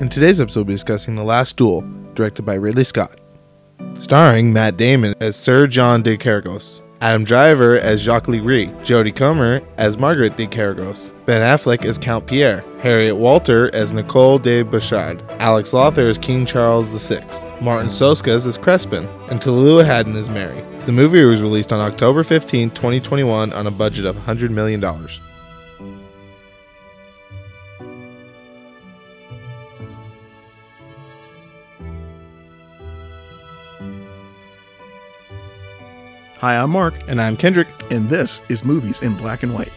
In today's episode, we'll be discussing The Last Duel, directed by Ridley Scott. Starring Matt Damon as Sir John de Carrouges, Adam Driver as Jacques Le Gris, Jodie Comer as Margaret de Carrouges, Ben Affleck as Count Pierre, Harriet Walter as Nicole de Buchard, Alex Lawther as King Charles VI, Marton Csokas as Crespin, and Tallulah Haddon as Mary. The movie was released on October 15, 2021 on a budget of $100 million. Hi, I'm Mark, And I'm Kendrick. and this is Movies in Black and White.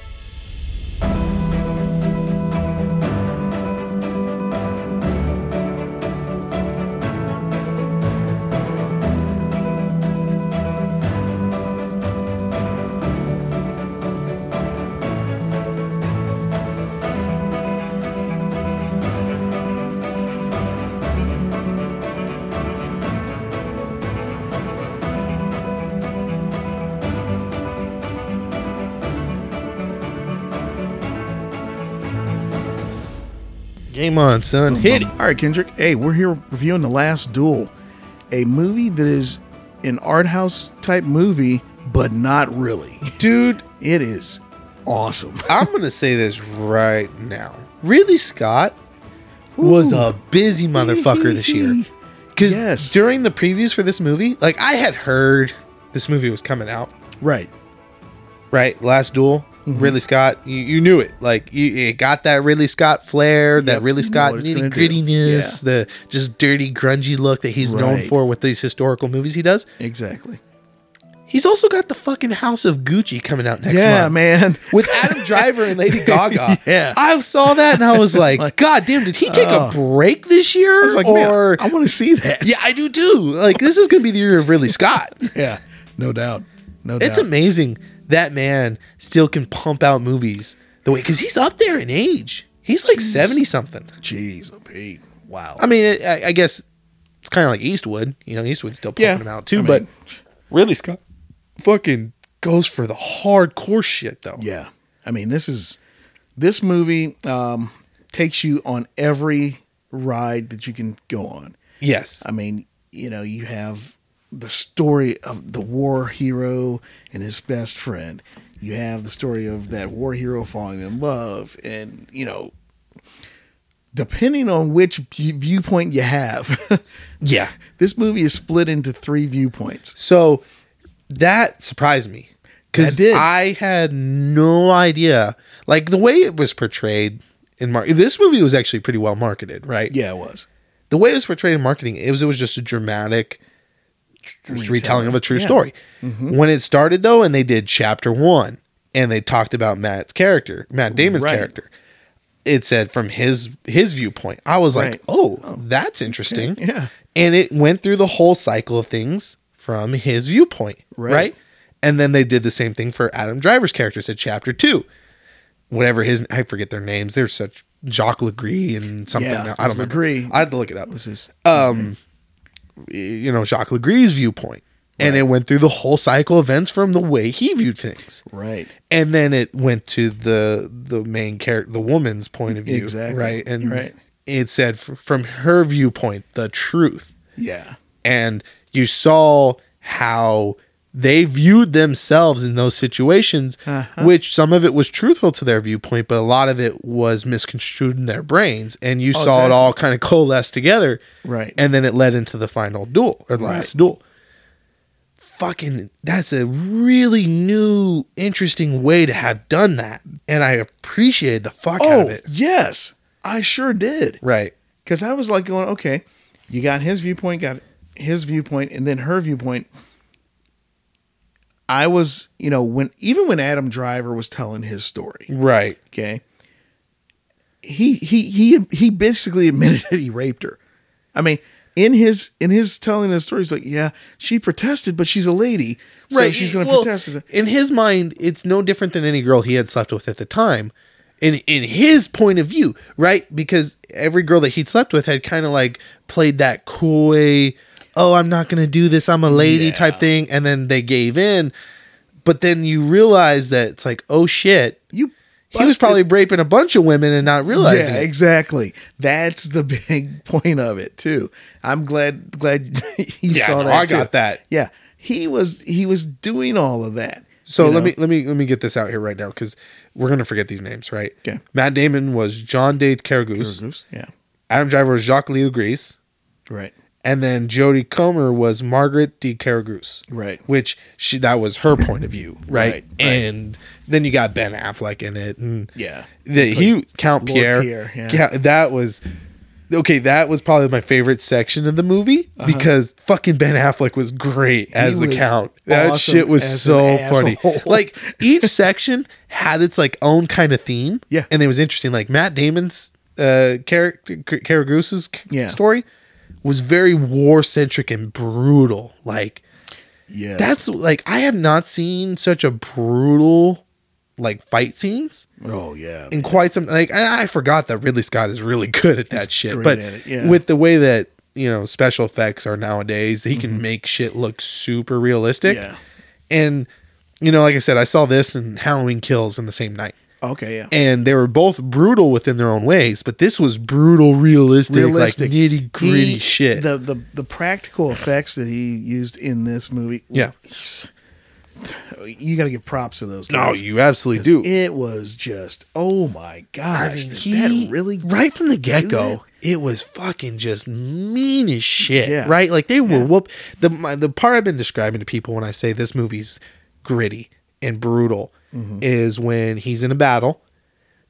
Game on, son. Hit it. All right, Kendrick. Hey, we're here reviewing The Last Duel, a movie that is an art house type movie, but not really. Dude, It is awesome. I'm going to say this right now. Ridley Scott was a busy motherfucker this year. Because Yes. during the previews for this movie, like I had heard this movie was coming out, Right. right? Last Duel, Mm-hmm. Ridley Scott, you, you knew it. Like you, it got that Ridley Scott flair, that Yep, Ridley Scott nitty gonna do. grittiness, the just dirty, grungy look that he's known for with these historical movies he does. Exactly. He's also got the fucking House of Gucci coming out next yeah, month. Yeah, man. with Adam Driver and Lady Gaga. Yeah. I saw that and I was like, like, God damn, did he take oh. a break this year? I like, or I want to see that. yeah, I do too. Like this is gonna be the year of Ridley Scott. Yeah. No doubt. No It's amazing that man still can pump out movies the way because he's up there in age. He's like seventy something. Jeez, oh, Pete. Wow. I mean, I, I guess it's kind of like Eastwood. You know, Eastwood's still pumping Yeah. them out too, I but mean- Ridley Scott fucking goes for the hardcore shit though. Yeah. I mean, this is this movie um, takes you on every ride that you can go on. Yes. I mean, you know, you have the story of the war hero and his best friend. You have the story of that war hero falling in love, and you know, depending on which viewpoint you have, Yeah. this movie is split into three viewpoints. So that surprised me because I had no idea. Like the way it was portrayed in mar- this movie was actually pretty well marketed, right? Yeah, it was. The way it was portrayed in marketing, it was it was just a dramatic tr- retelling of a true Yeah. story. When it started though, and they did chapter one, and they talked about Matt's character, Matt Damon's Right. character. It said from his his viewpoint. I was like, Right. oh, that's interesting. Yeah. And it went through the whole cycle of things from his viewpoint, right? Right. And then they did the same thing for Adam Driver's character. Said chapter two, whatever his I forget their names. They're such Jacques Le Gris and something. Yeah, I don't remember. Le Gris. I had to look it up. This is Um, you know Jacques Le Gris' viewpoint, and it went through the whole cycle of events from the way he viewed things, right. and then it went to the the main character, the woman's point of view, Exactly. right? And Right. it said from her viewpoint the truth Yeah. and you saw how they viewed themselves in those situations Uh-huh. which some of it was truthful to their viewpoint but a lot of it was misconstrued in their brains and you saw it Oh, all kind of coalesce together Right. and then it led into the final duel or the Right. last duel fucking that's a really new interesting way to have done that and i appreciated the fuck out Oh, of it yes. I sure did. right Because I was like going, okay, you got his viewpoint, got his viewpoint, and then her viewpoint. I was, you know, when even when Adam Driver was telling his story, right okay, he he he he basically admitted that he raped her. I mean, in his in his telling his story, he's like, yeah, she protested, but she's a lady, so she's going to well, protest. In his mind, it's no different than any girl he had slept with at the time. In in his point of view, right? Because every girl that he'd slept with had kind of like played that coy, oh, I'm not gonna do this, I'm a lady Yeah. type thing, and then they gave in. But then you realize that it's like, oh shit, You he was probably raping a bunch of women and not realizing yeah, it. exactly. That's the big point of it too. I'm glad glad you Yeah, saw no, that. I too. got that. Yeah, he was he was doing all of that. So let know? me let me let me get this out here right now because we're gonna forget these names, right? Okay. Matt Damon was John Day Carrouges. Goose. Yeah, Adam Driver was Jacques Leo Grease. right, And then Jodie Comer was Margaret de Carrouges. right. Which she that was her point of view, right? Right, right. And then you got Ben Affleck in it and Yeah, the, he Count Lord Pierre. Pierre, yeah. that was okay. That was probably my favorite section of the movie because fucking Ben Affleck was great as the Uh-huh. Count. That awesome shit was so funny. Like each section had its like own kind of theme. Yeah. and it was interesting. Like Matt Damon's uh character Caragoose's Yeah. story was very war centric and brutal. Like Yeah, that's like I have not seen such a brutal like fight scenes oh yeah. in quite some like I, I forgot that Ridley Scott is really good at that He's shit. But yeah. with the way that you know special effects are nowadays, he can make shit look super realistic. Mm-hmm. Yeah. And you know, like I said, I saw this and Halloween Kills in the same night, Okay, yeah. and they were both brutal within their own ways. But this was brutal, realistic, Realistic. like nitty gritty He- shit. The, the the practical effects that he used in this movie. Yeah. you got to give props to those. Guys, no, you absolutely do. It was just oh my gosh! I mean, he that really right from the get go it was fucking just mean as shit. Yeah. Right? Like they were Yeah. whoop the my, the part I've been describing to people when I say this movie's gritty and brutal Mm-hmm. is when he's in a battle,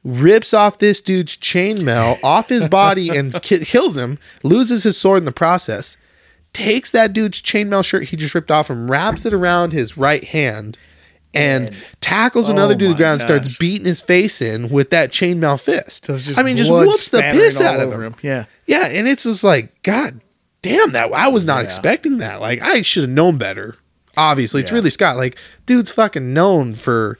rips off this dude's chainmail off his body and ki- kills him, loses his sword in the process, takes that dude's chainmail shirt he just ripped off and wraps it around his right hand. And And- tackles Oh another dude to the ground, and starts beating his face in with that chainmail fist. I mean, just whoops the piss out of over him. Yeah, Yeah, and it's just like, God damn, that I was not Yeah. expecting that. Like, I should have known better. Obviously, it's Yeah. Ridley Scott. Like, dude's fucking known for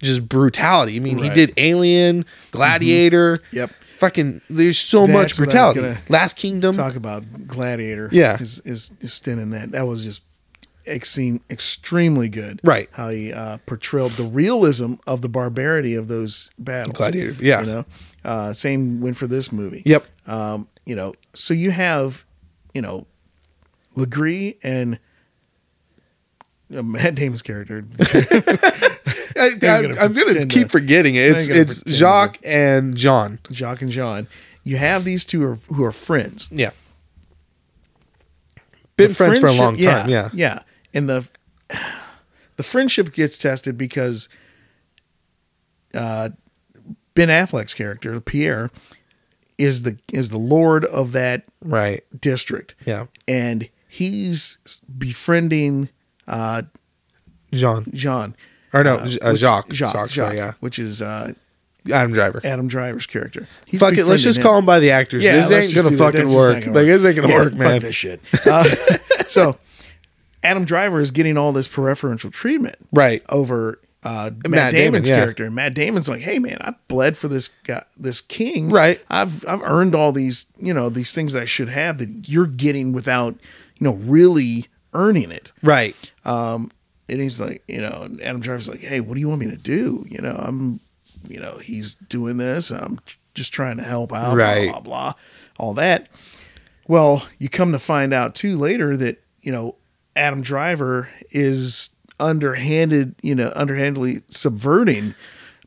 just brutality. I mean, he Right. Mm-hmm. did Alien, Gladiator. Yep. Fucking, there's so That's much what I was brutality. Last Kingdom. talk about Gladiator. Yeah. is is, is stint in that. That was just extreme, extremely good. Right. how he uh, portrayed the realism of the barbarity of those battles. Gladiator, yeah. you know. Uh, same went for this movie. Yep. Um, you know, so you have, you know, Legree and uh, Matt Damon's character. I, gonna am going to keep forgetting it. It's, it's Jacques and John. Jacques and John. You have these two are, who are friends. Yeah. Been The friends for a long time. Yeah. yeah. And the the friendship gets tested because uh, Ben Affleck's character Pierre is the is the lord of that Right. district, Yeah. and he's befriending uh, John. John. Or no, uh, uh, Jacques. Jacques, Jacques, Jacques, yeah. which is uh, Adam Driver. Adam Driver's character. He's Fuck it. Let's just him. call him by the actors. Yeah, this ain't gonna fucking work. gonna Like work. this ain't gonna Yeah, work, fuck this shit. Uh, so, Adam Driver is getting all this preferential treatment, Right. over uh, Matt, Matt Damon, Damon's yeah. character. And Matt Damon's like, "Hey, man, I bled for this guy, this king. Right. I've I've earned all these, you know, these things that I should have that you're getting without, you know, really earning it." Right. Um, and he's like, you know, and Adam Driver's like, hey, what do you want me to do? You know, I'm, you know, he's doing this. I'm just trying to help out. Right. Blah, blah, blah, all that. Well, you come to find out too later that, you know, Adam Driver is underhanded, you know, underhandedly subverting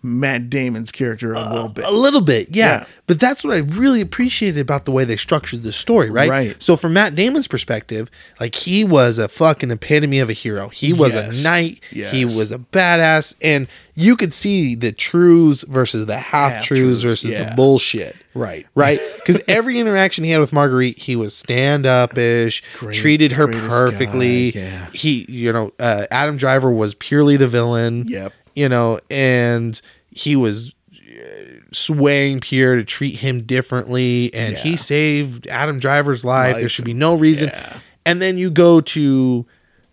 Matt Damon's character a little bit. A little bit, yeah. Yeah. But that's what I really appreciated about the way they structured the story, right? Right. So from Matt Damon's perspective, like he was a fucking epitome of a hero. He was Yes. a knight. He was a badass, and you could see the truths versus the half truths versus yeah. the bullshit. Right. Right. Because every interaction he had with Marguerite, he was stand up ish, treated her perfectly. guy, yeah. He, you know, uh, Adam Driver was purely the villain Yep. You know, and he was uh, swaying Pierre to treat him differently, and he saved Adam Driver's life. There should be no reason. Yeah. And then you go to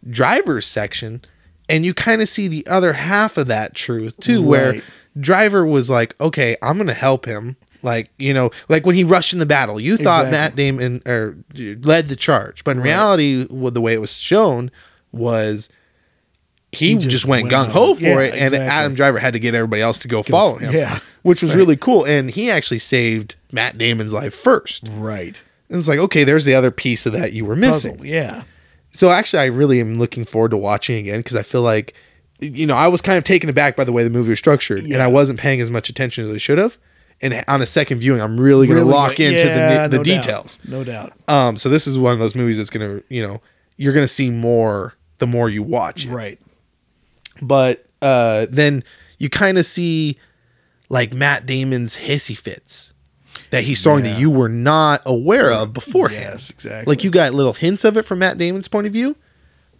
Driver's section, and you kind of see the other half of that truth too, where Driver was like, "Okay, I'm gonna help him." Like you know, like when he rushed in the battle, you thought Exactly. Matt Damon or led the charge, but in reality, what the way it was shown was he, He just, just went went gung ho for Yeah, it, and exactly. Adam Driver had to get everybody else to go follow him. yeah, which was right. really cool. And he actually saved Matt Damon's life first. right. And it's like, okay, there's the other piece of that you were missing. Puzzle, yeah. So actually, I really am looking forward to watching again because I feel like, you know, I was kind of taken aback by the way the movie was structured, and I wasn't paying as much attention as I should have. And on a second viewing, I'm really going to Really lock into Yeah, the the no doubt. details. No doubt. Um, so this is one of those movies that's going to, you know, you're going to see more the more you watch it. Right. But uh, then you kind of see like Matt Damon's hissy fits that he's throwing that you were not aware of beforehand. Yes, exactly. Like you got little hints of it from Matt Damon's point of view,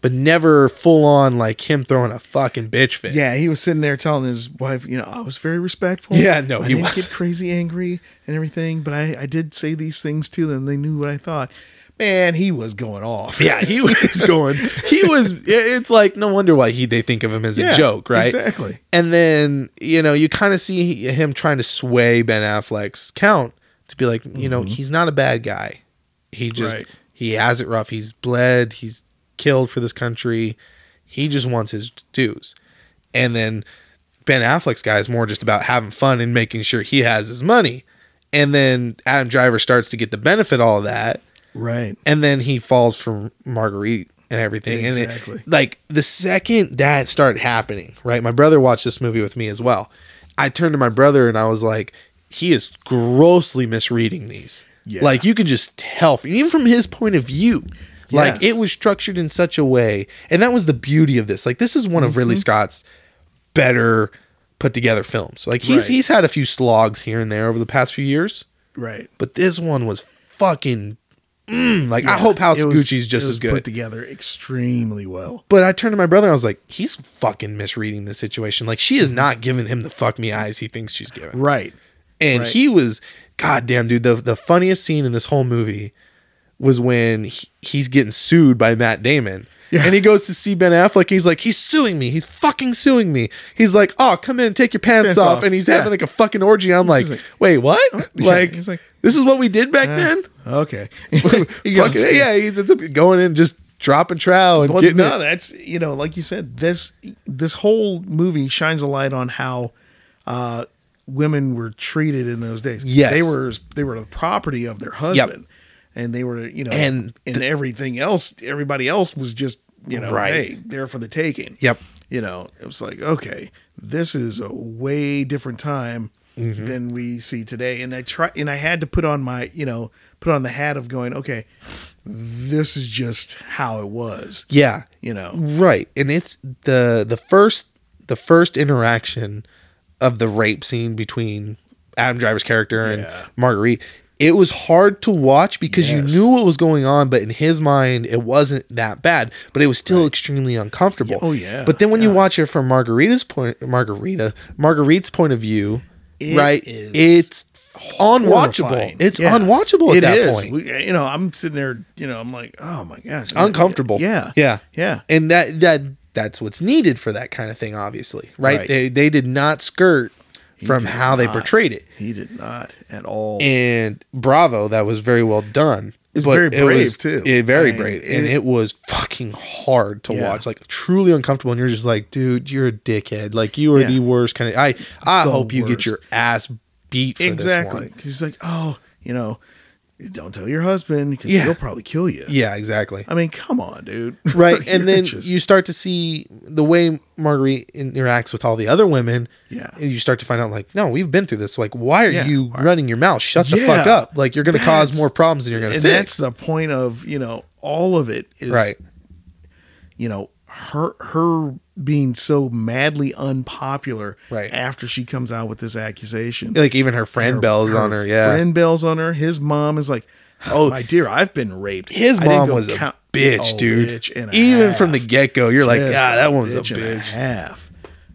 but never full on like him throwing a fucking bitch fit. Yeah, he was sitting there telling his wife, you know, I was very respectful. Yeah, no, I he didn't was. get crazy angry and everything, but I, I did say these things to them. They knew what I thought. Man, he was going off. Yeah, he was going. He was. It's like no wonder why he they think of him as a joke, right? exactly. And then you know you kind of see him trying to sway Ben Affleck's count to be like, you know, mm-hmm. he's not a bad guy. He just Right. he has it rough. He's bled. He's killed for this country. He just wants his dues. And then Ben Affleck's guy is more just about having fun and making sure he has his money. And then Adam Driver starts to get the benefit of all of that Right. and then he falls for Marguerite and everything. Exactly. And it, like the second that started happening, right? My brother watched this movie with me as well. I turned to my brother and I was like, he is grossly misreading these. Yeah. Like you can just tell, even from his point of view. Like it was structured in such a way, and that was the beauty of this. Like this is one of Mm-hmm. Ridley Scott's better put together films. Like he's Right. he's had a few slogs here and there over the past few years, Right. but this one was fucking. Mm, like I hope House was- Gucci's just it as good. Put together extremely well. But I turned to my brother and I was like, he's fucking misreading the situation. Like she is not giving him the fuck me eyes he thinks she's giving. Right. And right. he was, goddamn, dude. The the funniest scene in this whole movie was when he, he's getting sued by Matt Damon. Yeah. And he goes to see Ben Affleck. He's like, he's suing me. He's fucking suing me. He's like, oh, come in, take your pants, Pants off. off. And he's Yeah. having like a fucking orgy. I'm like, like- wait, what? Yeah. Like, He's like, this is what we did back then. Okay. Goes, Fucking, yeah, he's it's going in just dropping trow and Well, getting no, it. that's you know, like you said, this this whole movie shines a light on how uh, women were treated in those days. Yes. they were they were the property of their husband, and they were you know, And and everything else, everybody else was just you know, Right. hey, there for the taking. Yep. You know, it was like okay, this is a way different time. Mm-hmm. Than we see today, and I try, and I had to put on my, you know, put on the hat of going, okay, this is just how it was Yeah. you know Right. And it's the the first the first interaction of the rape scene between Adam Driver's character and Yeah. Marguerite. It was hard to watch because Yes. you knew what was going on, but in his mind, it wasn't that bad. But it was still extremely uncomfortable. Yeah. Oh, yeah. But then when you watch it from Margarita's point, Margarita, Marguerite's point of view, It right? is It's unwatchable. It's Yeah. unwatchable at It that is. point. We, you know, I'm sitting there, you know, I'm like, oh my gosh, uncomfortable. Yeah, yeah, yeah. And that that that's what's needed for that kind of thing, obviously, right? Right. They they did not skirt from did how they portrayed it, He did not at all. and bravo, that was very well done. It's But very it brave, was- too. yeah, very I mean, brave, and it- it was fucking hard to Yeah. watch, like truly uncomfortable. And you're just like, dude, you're a dickhead. Like you are Yeah. the worst kind of. I I The hope you get your ass beat for exactly. this one. He's like, oh, you know, don't tell your husband because Yeah. he'll probably kill you. Yeah, exactly. I mean, come on, dude. right and then just- you start to see the way marguerite interacts with all the other women Yeah. you start to find out like no we've been through this like why are Yeah. you running your mouth shut the fuck up like you're gonna cause more problems than you're gonna and fix that's the point of you know all of it is right you know her her being so madly unpopular Right. after she comes out with this accusation. Like even her friend bells on her yeah. friend bells on her. His mom is like oh, oh my dear i've been raped. his I mom was a count- bitch Oh, dude. bitch and a even half. from the get-go you're like Just yeah that one's a and bitch. half.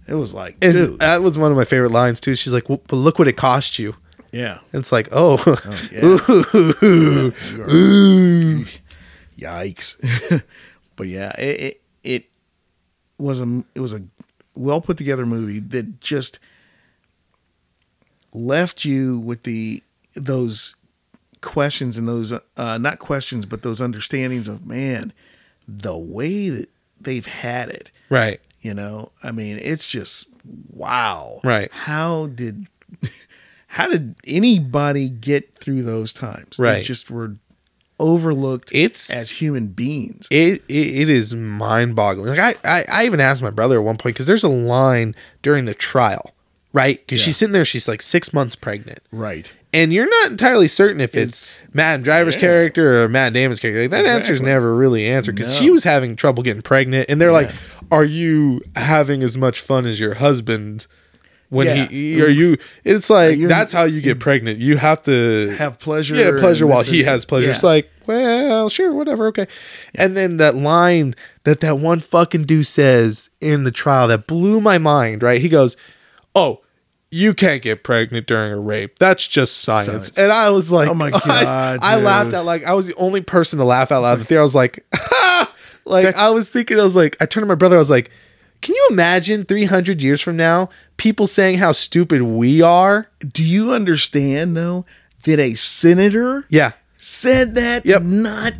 It was like and dude. that was one of my favorite lines too. She's like well, but look what it cost you. Yeah. It's like oh, oh yeah. ooh. Yikes! but yeah, it it was a it was a well put together movie that just left you with the those questions and those uh, not questions but those understandings of man the way that they've had it right You know, I mean, it's just wow. Right. How did how did anybody get through those times? They Right. just were overlooked It's as human beings. it, it it is mind boggling. Like I, I I even asked my brother at one point because there's a line during the trial, right? Because Yeah. she's sitting there, she's like six months pregnant, Right. and you're not entirely certain if it's, Matt Driver's yeah. character or Matt Damon's character. Like that answer's Exactly. never really answered because No. she was having trouble getting pregnant, and they're like, "Are you having as much fun as your husband?" When Yeah. he or you? It's like you- that's how you get pregnant. You have to Have pleasure. yeah, pleasure while he has pleasure. Yeah. It's like, well, sure, whatever, okay. And then that line that that one fucking dude says in the trial that blew my mind. Right? He goes, "Oh, you can't get pregnant during a rape. That's just science." Science. And I was like, Oh my God, I, dude. laughed out like I was the only person to laugh out loud. There, I was like, like I was thinking, I was like, I turned to my brother, I was like. Can you imagine 300 years from now, people saying how stupid we are? Do you understand though that a senator Yeah. said that Yep. not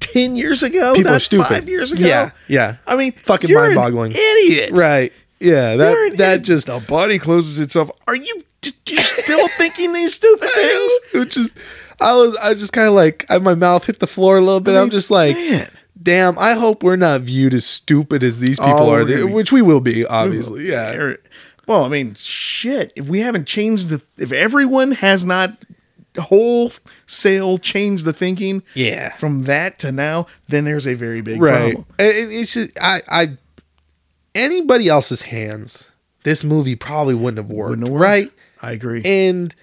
ten years ago? People not are stupid. Five years ago. Yeah. Yeah. I mean, Fucking you're mind-boggling. idiot. Right. Yeah. That that idiot. just the body closes itself. Are you you still thinking these stupid things? it just I was I just kind of like I, my mouth hit the floor a little bit. I I'm mean, just like, man. Damn. I hope we're not viewed as stupid as these people Oh, are, be- which we will be, obviously. Yeah. Well, I mean, shit. If we haven't changed the, if everyone has not wholesale changed the thinking, Yeah. from that to now, then there's a very big Right. problem. It- it's just I I anybody else's hands, this movie probably wouldn't have worked. Wouldn't have worked. Right. I agree. And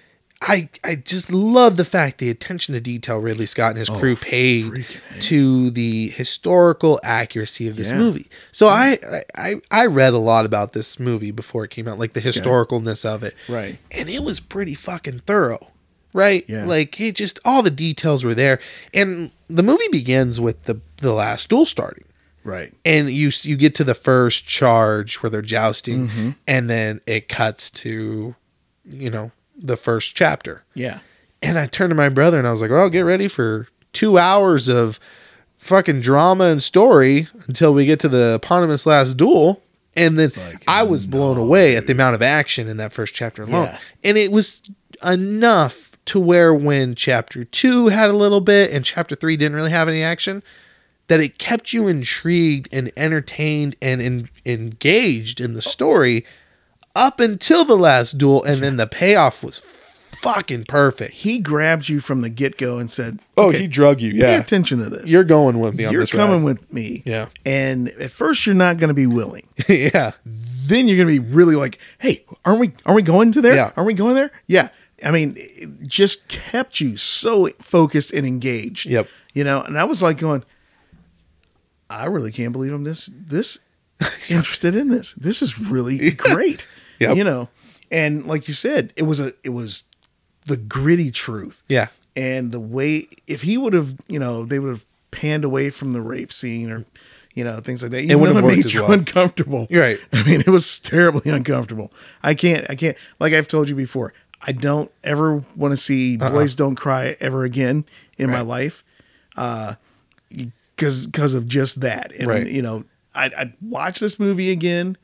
I I just love the fact the attention to detail Ridley Scott and his crew paid Oh, to the historical accuracy of this Yeah. movie. So I, I I read a lot about this movie before it came out, like the historicalness of it. Right. And it was pretty fucking thorough. Right? Yeah. Like it just all the details were there. And the movie begins with the the last duel starting right. and you you get to the first charge where they're jousting Mm-hmm. and then it cuts to you know the first chapter Yeah. and i turned to my brother and i was like well get ready for two hours of fucking drama and story until we get to the eponymous last duel and then like, i was blown away at the amount of action in that first chapter alone Yeah. and it was enough to where when chapter two had a little bit and chapter three didn't really have any action that it kept you intrigued and entertained and en- engaged in the story up until the last duel and then the payoff was fucking perfect He grabbed you from the get go and said, oh okay, he drug you Yeah, pay attention to this. you're going with me on You're this coming ride. with me. Yeah. And at first you're not going to be willing. yeah then you're going to be really like, "Hey, aren't we aren't we going to there? Yeah. Aren't we going there?" Yeah. I mean, it just kept you so focused and engaged. Yep. You know, and I was like going, I really can't believe I'm this this interested in this. This is really great. Yep. You know, and like you said, it was a it was the gritty truth. yeah And the way if he would have, you know, they would have panned away from the rape scene or you know, things like that. Even wouldn't have made you well. uncomfortable. You're right. I mean, it was terribly uncomfortable. I can't, I can't, like I've told you before, I don't ever want to see Boys Don't Cry ever again in my Uh-uh. Life. Uh, cause, cause of just that. And, Right. you know, I'd, I'd watch this movie again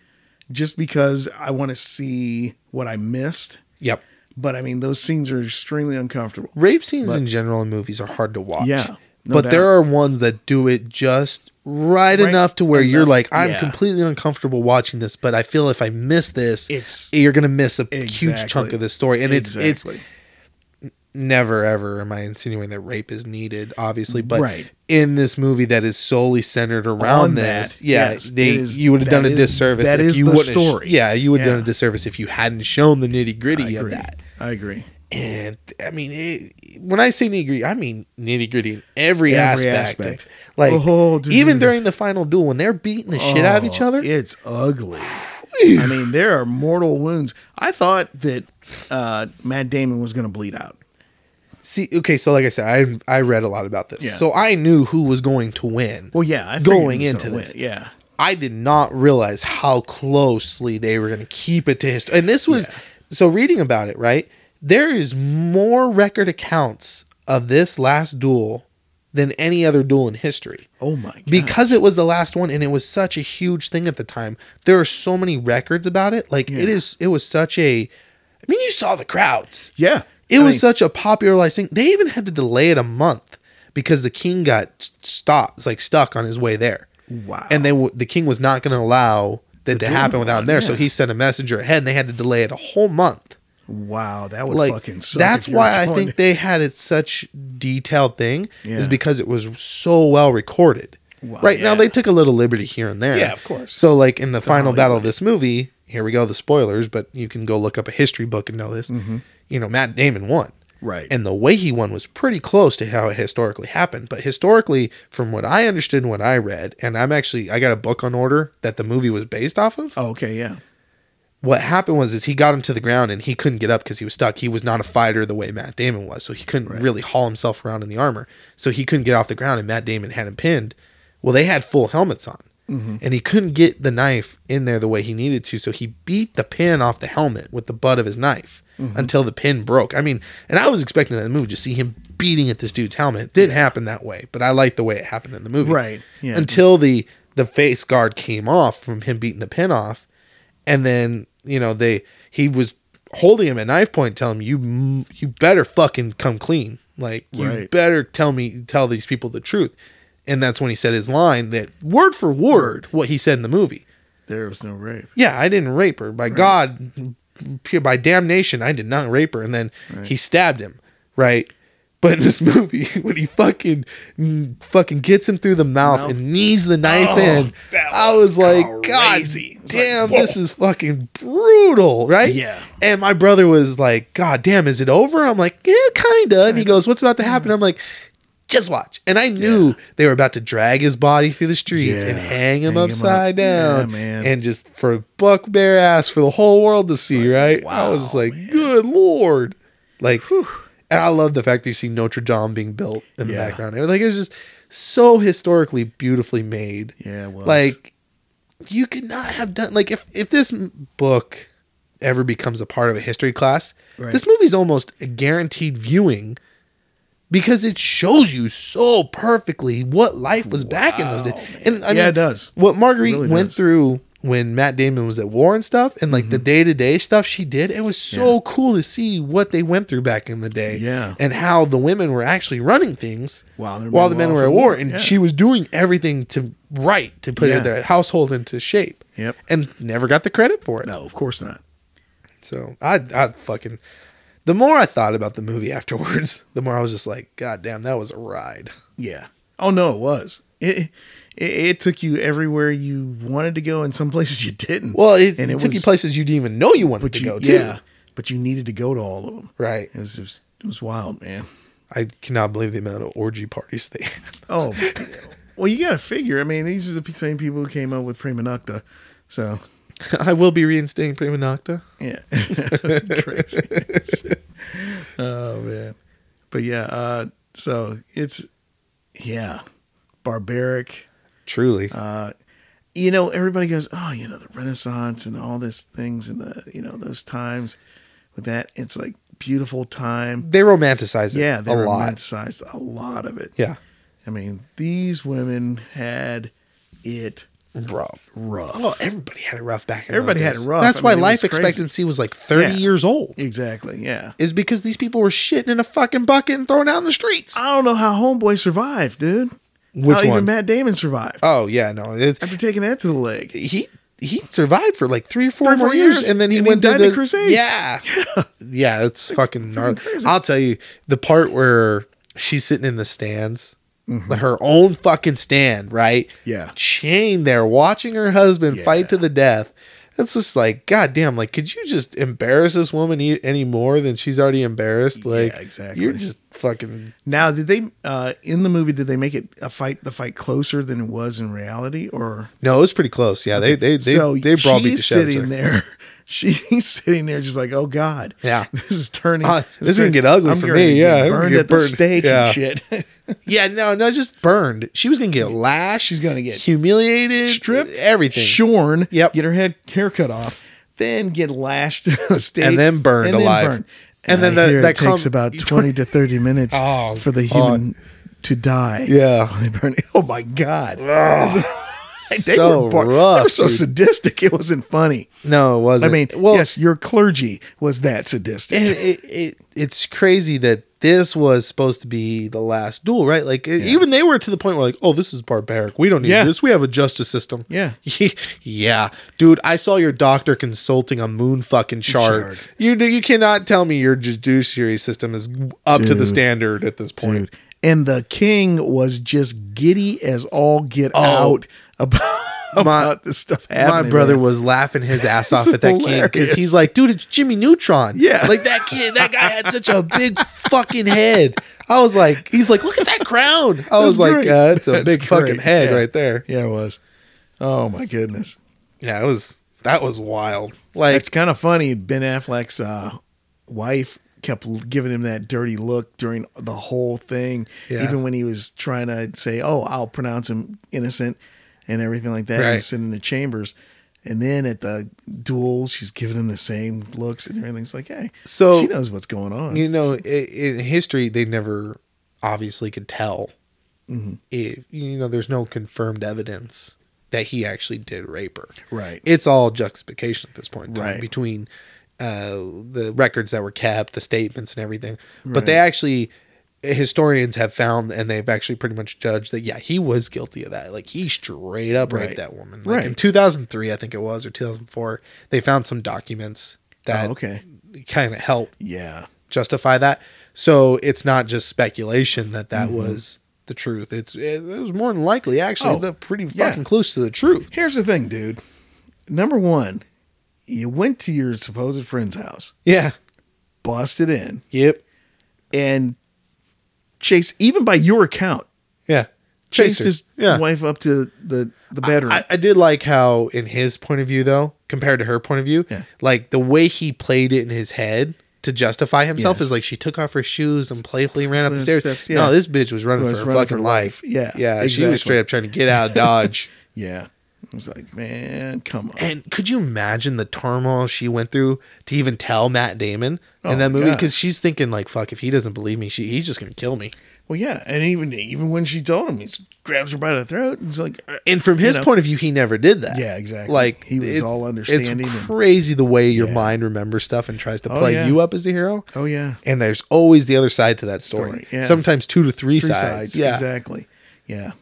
just because I want to see what I missed. yep But I mean, those scenes are extremely uncomfortable. rape scenes in general in movies are hard to watch Yeah, no but doubt. there are ones that do it just right, Right enough to where you're like i'm yeah. completely uncomfortable watching this but i feel if i miss this It's- you're gonna miss a huge chunk of the story and it's it's Exactly. Never ever am I insinuating that rape is needed, obviously, but Right. in this movie that is solely centered around On this, that, yeah, yes, they is- you would have done a is- disservice that if is you the story. yeah, you would have done a disservice if you hadn't shown the nitty gritty of that. I agree. And I mean, it, when I say nitty gritty, I mean nitty gritty in every, Every aspect. aspect. Like Oh, even during the final duel when they're beating the shit out of each Oh, other. It's ugly. I mean, there are mortal wounds. I thought that uh, Matt Damon was going to bleed out. See, okay, so like I said, I I read a lot about this, Yeah. so I knew who was going to win. Well, yeah, I Going into this. win. yeah, I did not realize how closely they were going to keep it to history. And this was so reading about it, right? There is more record accounts of this last duel than any other duel in history Oh my god. because it was the last one and it was such a huge thing at the time there are so many records about it like it Yeah. is it was such a i mean you saw the crowds yeah. It I was mean, such a popularized thing they even had to delay it a month because the king got stopped like stuck on his way there wow. and they w- the king was not going to allow that to happen without him there so he sent a messenger ahead and they had to delay it a whole month wow, that would like fucking suck. that's if you were why I going- think they had it such detailed thing Yeah. is because it was so well recorded. Wow, right now they took a little liberty here and there. Yeah, of course. So like in the final battle of this movie, here we go the spoilers, but you can go look up a history book and know this. Mm-hmm. You know, Matt Damon won. Mm-hmm. Right. And the way he won was pretty close to how it historically happened. But historically, from what I understood and what I read, and I'm actually I got a book on order that the movie was based off of Oh, okay, yeah. what happened was is he got him to the ground and he couldn't get up because he was stuck. He was not a fighter the way Matt Damon was, so he couldn't really haul himself around in the armor. So he couldn't get off the ground, and Matt Damon had him pinned. Well, they had full helmets on, and he couldn't get the knife in there the way he needed to. So he beat the pin off the helmet with the butt of his knife Mm-hmm. until the pin broke. I mean, and I was expecting that in the movie to see him beating at this dude's helmet. It didn't happen that way, but I liked the way it happened in the movie. Right, yeah. Until the the face guard came off from him beating the pin off and then you know they he was holding him at knife point telling him you you better fucking come clean like you Right. better tell me tell these people the truth and that's when he said his line that word for word what he said in the movie There was no rape. yeah i didn't rape her by god pure by damnation i did not rape her and then he stabbed him right but in this movie when he fucking fucking gets him through the mouth, Mouth. and knees the knife Oh, in i was was like crazy. god like, damn whoa. this is fucking brutal right Yeah. and my brother was like god damn is it over i'm like yeah kinda and he goes what's about to happen i'm like just watch and i knew they were about to drag his body through the streets and hang him Hang him upside up. Yeah, down man. and just for buck bare ass for the whole world to see right Wow, i was like good lord like and i love the fact that you see notre dame being built in the Yeah. background like it was just so historically beautifully made Yeah, it was. like you could not have done like if if this book ever becomes a part of a history class Right. this movie's almost a guaranteed viewing because it shows you so perfectly what life was back in those days and I Yeah, mean, it does. what marguerite really went does. through when matt damon was at war and stuff and like the day-to-day stuff she did it was so Mm-hmm. Yeah. cool to see what they went through back in the day Yeah. and how the women were actually running things While while the men were at war, and yeah. she was doing everything to right to put Yeah. their household into shape Yep. and never got the credit for it No, of course not. so i i fucking the more i thought about the movie afterwards the more i was just like god damn that was a ride Yeah. Oh no, it was. It it, it took you everywhere you wanted to go, and some places you didn't. well it, and it took you places you didn't even know you wanted to you, go to yeah, but you needed to go to all of them. right It was, it was it was wild, man. i cannot believe the amount of orgy parties they had Oh, well, you got to figure. I mean, these are the same people who came up with Prima Nocte, so i will be reinstating prima nocte yeah, crazy. oh man, but yeah, uh, so it's yeah, barbaric. truly Uh, you know, everybody goes, oh, you know, the Renaissance and all these things and the you know those times with that. It's like beautiful time. they romanticize it Yeah, they a lot a lot of it. yeah I mean, these women had it rough rough. well everybody had it rough back in Everybody had days. it rough. that's I why mean, it life was crazy. expectancy was like 30 Yeah. years old exactly. Yeah. is because these people were shitting in a fucking bucket and throwing out in the streets. I don't know how Homeboy survived, dude. Which how one? even Matt Damon survived oh yeah, no, it's, after taking that to the leg. he he survived for like three or four Three or more four years, years, and then he and he went to died the in Crusades. Yeah, yeah, it's fucking gnarly. I'll tell you the part where she's sitting in the stands. Mm-hmm. Her own fucking stand, right? Yeah. Chained there, watching her husband Yeah. fight to the death. It's just like, goddamn, like, could you just embarrass this woman e- any more than she's already embarrassed? Like, exactly. You're just fucking Now, did they uh, in the movie? Did they make it a fight? The fight closer than it was in reality, or No, it was pretty close. Yeah, they they they so they browbeat the she's shit out of each sitting there. She's sitting there, just like, oh god, Yeah. this is turning. Uh, this is gonna get ugly I'm for me, yeah, burned at the burned. stake Yeah. and shit. Yeah, no, no, just burned. She was gonna get lashed. She's gonna get humiliated, stripped, everything. shorn. Yep. Get her head hair cut off, then get lashed to a stake, And then burned alive. And, And then I that- hear that it takes about twenty to thirty minutes Oh, for the human to die. Yeah. They burn. Oh my god. They so were bar- They were so dude. sadistic. It wasn't funny. no, it wasn't. I mean, well, yes, your clergy was that sadistic. and it, it it's crazy that this was supposed to be the last duel, right? Like even they were to the point where like, oh, this is barbaric. We don't need Yeah. this. We have a justice system. Yeah. yeah, dude. I saw your doctor consulting a moon fucking chart. You you cannot tell me your judiciary system is up to the standard at this point. dude. And the king was just giddy as all get Oh. out about, about this stuff happening. My brother man. was laughing his ass off at that kid because he's like, dude, it's Jimmy Neutron. Yeah. Like that kid, that guy had such a big fucking head. I was like, he's like, look at that crown. I was like, uh, it's a big fucking head Yeah. right there. Yeah, it was. Oh my goodness. Yeah, it was, that was wild. Like, It's kind of funny. Ben Affleck's uh, wife kept giving him that dirty look during the whole thing. Yeah. Even when he was trying to say, "Oh, I'll pronounce him innocent," and everything like that. Right. was sitting in the chambers, and then at the duel, she's giving him the same looks and everything's like, "Hey, So- she knows what's going on." you know, in history, they never obviously could tell Mm-hmm. if, you know, there's no confirmed evidence that he actually did rape her. Right. It's all juxtaposition at this point time Right. between uh, the records that were kept, the statements, and everything. But they actually, historians have found, and they've actually pretty much judged that yeah, he was guilty of that. Like he straight up Right. raped that woman. Like in 2003, I think it was, or 2004, they found some documents that Oh, okay. kind of help yeah. justify that. So it's not just speculation that Mm-hmm. that was the truth. It's it, it was more than likely actually Oh, the pretty yeah. fucking close to the truth. Here's the thing, dude. Number one, you went to your supposed friend's house, Yeah. busted in, Yep. and Chase, even by your account, Yeah. chased his yeah. wife up to the, the bedroom. I, I did like how, in his point of view, though, compared to her point of view, Yeah. like the way he played it in his head to justify himself Yes. is like she took off her shoes and playfully ran up the stairs. steps, yeah. No, this bitch was running Was for her running fucking for life. life. Yeah, yeah. She was straight up trying to get out of Dodge. yeah. I was like, man, come on. And could you imagine the turmoil she went through to even tell Matt Damon Oh, in that movie? Because she's thinking like, "Fuck, if he doesn't believe me, she, he's just gonna kill me." well, yeah. And even even when she told him, he grabs her by the throat and it's like, uh, And from his You know? point of view, he never did that. Yeah, exactly. Like He was all understanding It's and- crazy the way your Yeah. mind remembers stuff and tries to Oh, play yeah. you up as a hero. oh, yeah. And there's always the other side to that story. Story, yeah. Sometimes two to three, Three sides. sides. Yeah. Exactly. Yeah.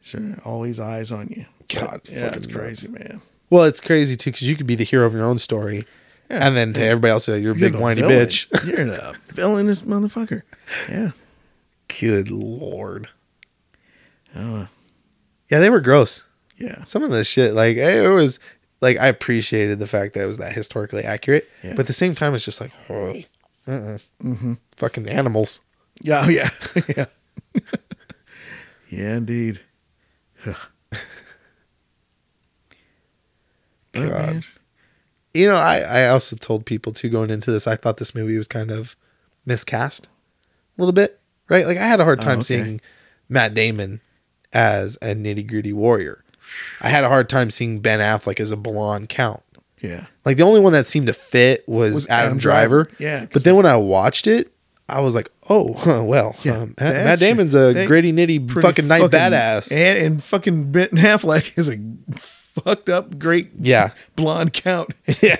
So always eyes on you. God, yeah, it's fucking crazy, man. Well, it's crazy too because you could be the hero of your own story, Yeah. and then to everybody else, you're a You're big whiny villain. bitch. You're the villainous motherfucker. Yeah. Good lord. Oh, Yeah, they were gross. yeah. some of this shit like it was like i appreciated the fact that it was that historically accurate Yeah. but at the same time it's just like oh, uh-uh. fucking animals Yeah. Oh, yeah. yeah. yeah, indeed. But, God. you know i i also told people too going into this i thought this movie was kind of miscast a little bit right like i had a hard Oh, time okay. seeing matt damon as a nitty-gritty warrior i had a hard time seeing ben affleck as a blonde count Yeah. like the only one that seemed to fit was, Was adam, Adam driver. Driver. Yeah, but then when i watched it i was like oh well Yeah, um, Matt, damon's a gritty nitty fucking night badass And, and fucking Ben Affleck is a fucked up great Yeah. blonde count. yeah.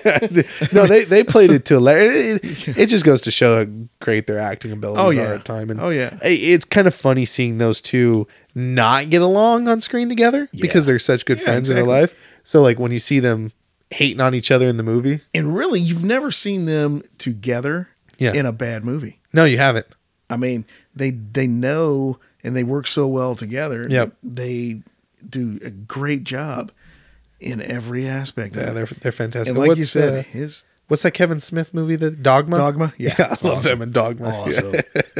No, they they played it to a le- it, it, just goes to show how great their acting abilities Oh, are yeah. at time. And Oh, yeah. it's kind of funny seeing those two not get along on screen together because they're such good Yeah, friends in exactly. real life. So like when you see them hating on each other in the movie, And really, you've never seen them together Yeah. in a bad movie. no, you haven't. I mean, they they know and they work so well together. Yep. They do a great job in every aspect. Yeah, they're they're fantastic. and like what's, you said, uh, his what's that Kevin Smith movie? The Dogma. Dogma. Yeah, Yeah, I love awesome. them in Dogma. awesome,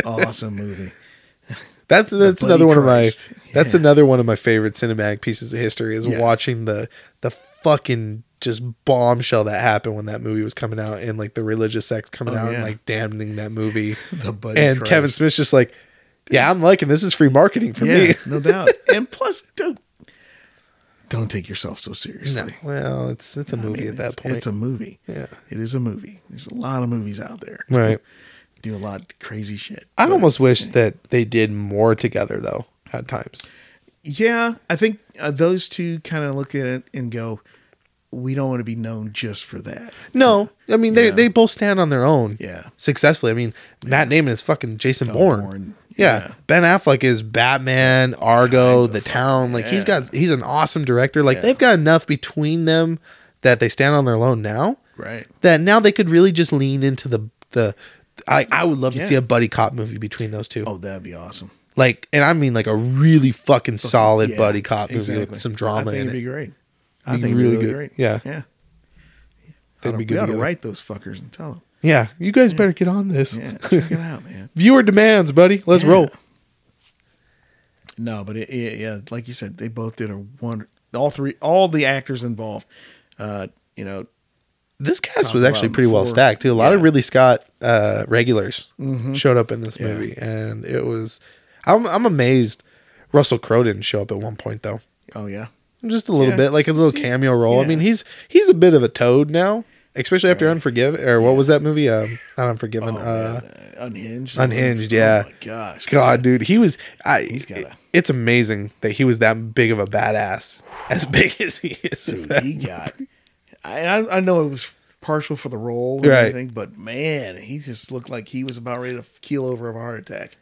awesome movie. That's that's another one Christ. of my that's Yeah. another one of my favorite cinematic pieces of history is Yeah. watching the the fucking just bombshell that happened when that movie was coming out and like the religious sect coming Oh, out and like damning that movie. And Christ. Kevin Smith's just like, yeah, I'm liking this is free marketing for Yeah, me. no doubt. And plus, don't take yourself so seriously. No, well, it's it's a I movie mean, at that point. It's a movie. Yeah. It is a movie. There's a lot of movies out there. right. do a lot of crazy shit. I almost wish that they did more together though. At times, Yeah, I think uh, those two kind of look at it and go, "We don't want to be known just for that." no, I mean they Yeah. they both stand on their own. Yeah. successfully. I mean, Matt Damon is fucking Jason Oh, Bourne. Bourne. Yeah. Yeah. Ben Affleck is Batman, Argo, The Town. Like he's got he's an awesome director. Like Yeah. they've got enough between them that they stand on their own now. Right. That now they could really just lean into the the. I, I would love to see a buddy cop movie between those two. Oh, that'd be awesome. Like, and I mean like a really fucking solid Yeah, buddy cop movie exactly. with some I drama think in it'd it. be great. I Be think really really, really good. great. Yeah. yeah. They'd be we good ought to together. write those fuckers and tell them. Yeah, you guys better get on this. Yeah, check it out, man. Viewer demands, buddy. Let's Yeah. roll. No, but it, it, yeah, like you said, they both did a one. All three, all the actors involved. Uh, you know, This cast was actually pretty well stacked too. A lot of Yeah. Mm-hmm. Ridley Scott uh, regulars showed up in this Yeah. movie, and it was. I'm I'm amazed. Russell Crowe didn't show up at one point though. oh yeah, Just a little Yeah, bit, like a little cameo role. I mean, he's he's a bit of a toad now, especially after Unforgiven or what was that movie? Um, not Unforgiven. oh, uh, man, unhinged, Unhinged, yeah. Oh my gosh, God, dude, he was. I. He's got a- it's amazing that he was that big of a badass, as big as he is. dude, he got. I I I know it was partial for the role and Right. everything, but man, he just looked like he was about ready to keel over of a heart attack.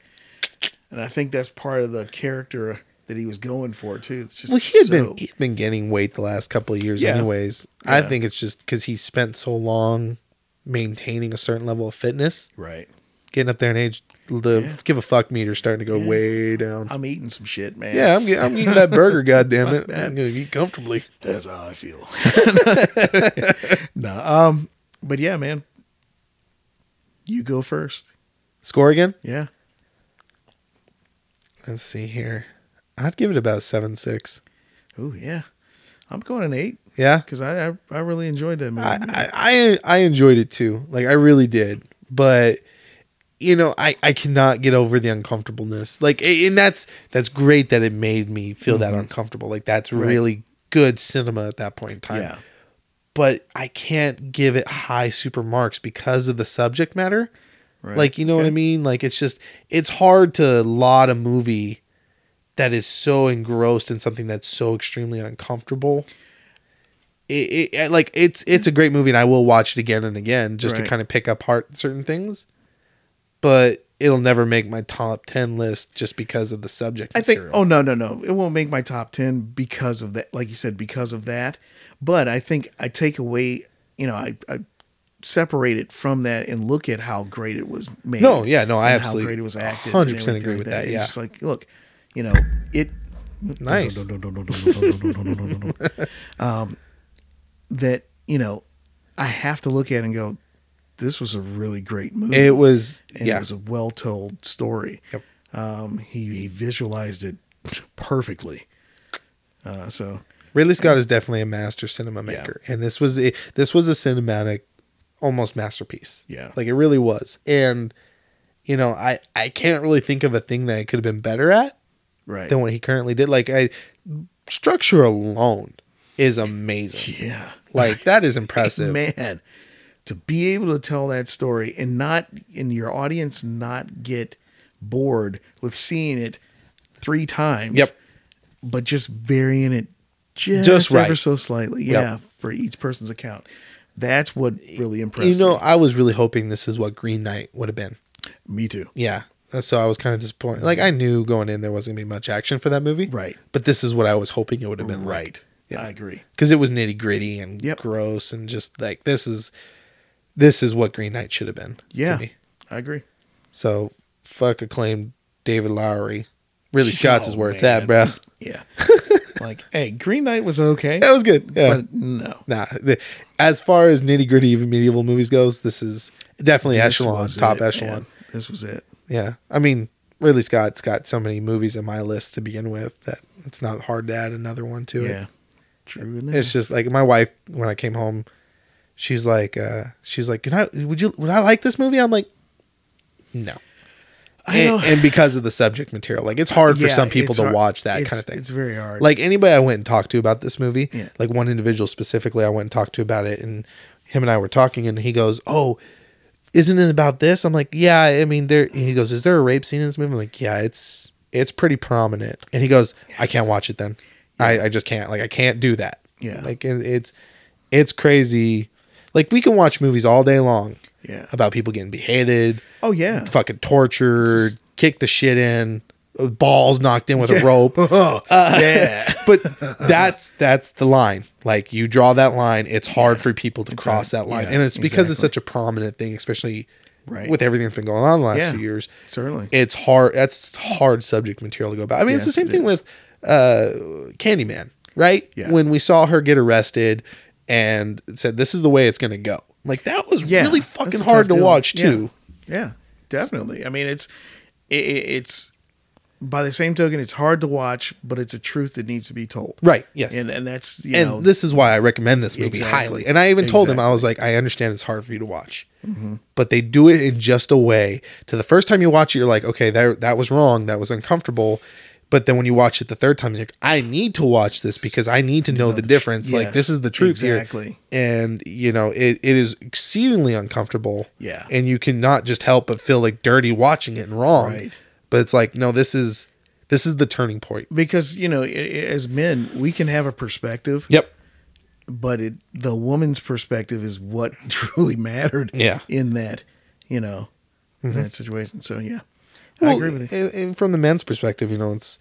And I think that's part of the character that he was going for too. It's just Well, he had so, been he'd been gaining weight the last couple of years, Yeah. anyways. I think it's just because he spent so long maintaining a certain level of fitness, right. getting up there in age. The Yeah. give a fuck meter starting to go Yeah. way down. I'm eating some shit, man. yeah, I'm, I'm eating that burger. God damn it! I'm gonna eat comfortably. That's how I feel. no, um, but yeah, man. You go first. Score again? Yeah. Let's see here. I'd give it about seven six. Oh yeah. I'm going an eight Yeah, because I, I I really enjoyed that movie. I, I I enjoyed it too. Like I really did, but you know, I I cannot get over the uncomfortableness. Like, and that's that's great that it made me feel that mm-hmm. uncomfortable. Like that's Right. really good cinema at that point in time. yeah. But I can't give it high super marks because of the subject matter. Right. Like, you know what I mean? Like it's just it's hard to laud a movie that is so engrossed in something that's so extremely uncomfortable. It, it like it's it's a great movie and I will watch it again and again just to kind of pick apart certain things. But it'll never make my top 10 list just because of the subject I think. Oh no, no, no! It won't make my top ten because of that. Like you said, because of that. But I think I take away. You know, I, I separate it from that and look at how great it was made. No, yeah, no, I absolutely how great it was acted. 100% agree like with that, It's yeah. just like, look, you know it nice. Um, that you know I have to look at and go this was a really great movie. It was and yeah. it was a well told story. Yep. um, he, he visualized it perfectly. Uh, so Ridley Scott is definitely a master cinema maker yeah. and this was a, this was a cinematic almost masterpiece. Yeah. Like it really was. And you know I I can't really think of a thing that I could have been better at right, than what he currently did. Like I, structure alone is amazing. yeah, Like that is impressive. man, to be able to tell that story and not in your audience not get bored with seeing it three times. Yep. but just varying it just, Just right. ever so slightly. Yep. Yeah, for each person's account. That's what really impressed You know, me. I was really hoping this is what Green Knight would have been. Me too. Yeah. Uh, so I was kind of disappointed. Like I knew going in there wasn't gonna be much action for that movie. Right. But this is what I was hoping it would have been like. Right. Yeah. I agree. because it was nitty gritty and Yep. gross and just like this is this is what Green Knight should have been. Yeah. I agree. So fuck acclaimed David Lowery. Really oh, Scott's is Oh, where it's at, bro. Yeah. like, hey, Green Knight was okay. That was good. Yeah. But no. nah. the- as far as nitty gritty medieval movies goes, this is definitely This echelon, top it, echelon. man. This was it. Yeah. I mean, Ridley Scott's got so many movies in my list to begin with that it's not hard to add another one to it. Yeah. True enough. It's just like my wife when I came home, she's like, uh, she's like, Can I would you would I like this movie? I'm like, no. I know. And, and because of the subject material, like it's hard for Yeah, some people to hard- watch that it's- kind of thing. It's very hard. Like anybody I went and talked to about this movie, Yeah. like one individual specifically, I went and talked to about it, and him and I were talking, and he goes, "Oh, isn't it about this? I'm like, yeah. I mean, there. He goes, is there a rape scene in this movie? I'm like, yeah, it's it's pretty prominent. And he goes, I can't watch it then. I I just can't. Like, I can't do that. Yeah. Like, it's it's crazy. Like, we can watch movies all day long. Yeah. About people getting beheaded, Oh yeah. fucking tortured, kick the shit in, balls knocked in with a rope. Oh, yeah. but that's that's the line. Like you draw that line, it's hard for people to cross that line, yeah, and it's because it's such a prominent thing, especially Right. with everything that's been going on the last Yeah. few years. Certainly. It's hard. That's hard subject material to go about. I mean, it's the same thing is. with uh, Candyman, right? Yeah. When we saw her get arrested and said, "This is the way it's going to go." Like that was Yeah, really fucking hard to deal. watch too. Yeah, definitely. I mean, it's it, it- it's by the same token, it's hard to watch, but it's a truth that needs to be told. Right. Yes. And and that's you and know this is why I recommend this movie Exactly. highly. And I even told him I was like, I understand it's hard for you to watch, mm-hmm. but they do it in just a way. To the first time you watch it, you're like, okay, that that was wrong, that was uncomfortable. But then when you watch it the third time, you're like, I need to watch this because I need to know the the tr- difference. like yes, this is the truth exactly. here, and you know it, it is exceedingly uncomfortable. Yeah. and you cannot just help but feel like dirty watching it and wrong. Right. But it's like, no, this is this is the turning point. because you know as men we can have a perspective, Yep. but it the woman's perspective is what truly mattered. Yeah. Mm-hmm. in that you know that situation. So yeah, I agree with you. And, and from the men's perspective, you know, it's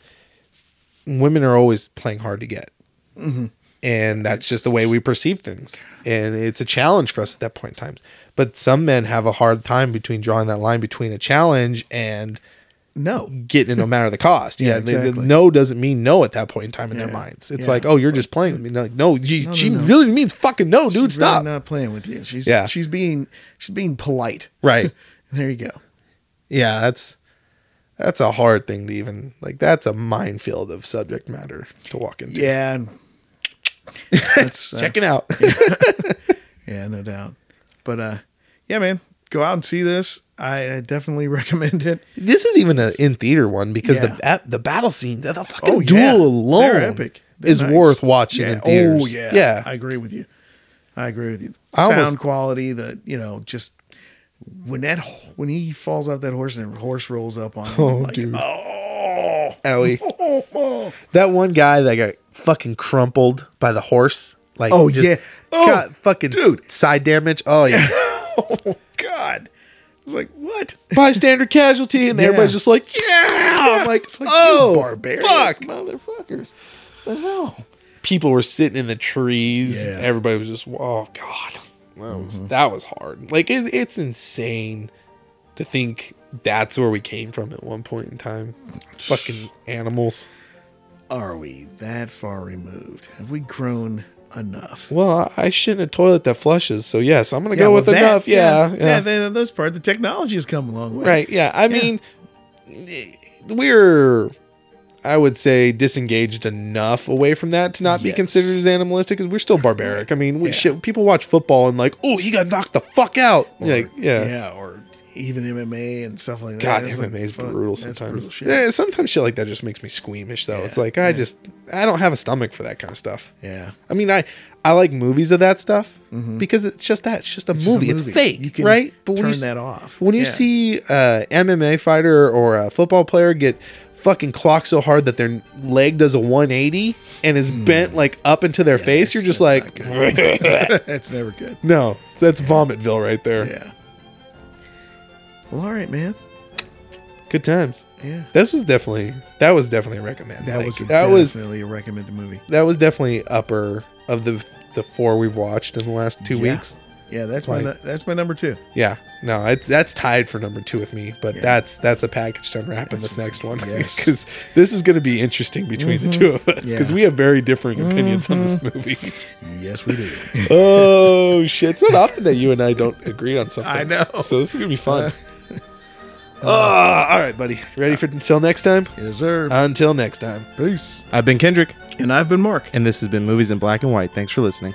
women are always playing hard to get, Mm-hmm. and that's just the way we perceive things, and it's a challenge for us at that point in times. But some men have a hard time between drawing that line between a challenge and No, getting it no matter the cost. Yeah, Yeah, the- the, no doesn't mean no at that point in time in their minds. It's Yeah. like, oh, you're just playing with me. Like, no, you, No, she no, no. really means fucking no, dude. She's stop. really not playing with you. She's Yeah. she's being she's being polite. right. There you go. Yeah, that's that's a hard thing to even like. That's a minefield of subject matter to walk into. Yeah. That's, uh, check it out. Yeah, no doubt. But uh, yeah, man, go out and see this. I, I definitely recommend it. this is even an in theater one because Yeah. the the battle scene, the oh, fucking Oh, duel yeah. alone, They're epic. They're is nice. worth watching Yeah. in theaters. Oh yeah, yeah. I agree with you. I agree with you. Sound almost- quality, the you know, just when that when he falls off that horse and the horse rolls up on him, Oh, like, dude. oh, Owie. oh, that one guy that got fucking crumpled by the horse, like Oh, just yeah. Oh, got fucking dude. side damage. Oh yeah, oh, God. I was like, what? bystander casualty, and Yeah. everybody's just like, yeah. I'm like, It's like, oh, you barbarian fuck. motherfuckers. The hell? People were sitting in the trees. Yeah. Mm-hmm. Everybody was just, oh god, that was that was hard. Like it, it's insane to think that's where we came from at one point in time. Fucking animals. Are we that far removed? Have we grown enough? Well, I shit in a toilet that flushes, so yes, I'm gonna Yeah, go well, with that- enough. Yeah, yeah. yeah. then those part, the technology has come a long way. Right. Yeah. I mean, we're, I would say, disengaged enough away from that to not be considered as animalistic because we're still barbaric. I mean, we, Yeah. shit, people watch football and like, oh, he got knocked the fuck out. Or- like, yeah. yeah, or even MMA and stuff like that. God, It's MMA like, is brutal sometimes. brutal. Yeah, sometimes shit like that just makes me squeamish, though. It's like I yeah. just I don't have a stomach for that kind of stuff. Yeah. I mean, I I like movies of that stuff because it's just that. It's just a, Mm-hmm. It's just a movie. movie. It's fake, You can right? But turn when you, that off. When you Yeah. see a MMA fighter or a football player get fucking clocked so hard that their leg does a 180 and is bent like up into their face, you're just like, that's never good. no, that's Vomitville right there. Yeah. Well, all right, man. Good times. Yeah. This was definitely that was definitely a recommend. That Like, was that was definitely a recommended movie. that was definitely upper of the the four we've watched in the last two Yeah. weeks. Yeah, that's my that's my number two. Yeah, no, it's that's tied for number two with me, but Yeah. that's that's a package to unwrap in this next one yes. because this is going to be interesting between the two mm-hmm. of us because Yeah. we have very differing opinions on this mm-hmm. movie. Yes, we do. oh shit! It's not often that you and I don't agree on something. I know. So this is gonna be fun. Uh, oh, all right, buddy. Ready for until next time? yes, sir. Until next time. Peace. I've been Kendrick, And I've been Mark. and this has been Movies in Black and White. Thanks for listening.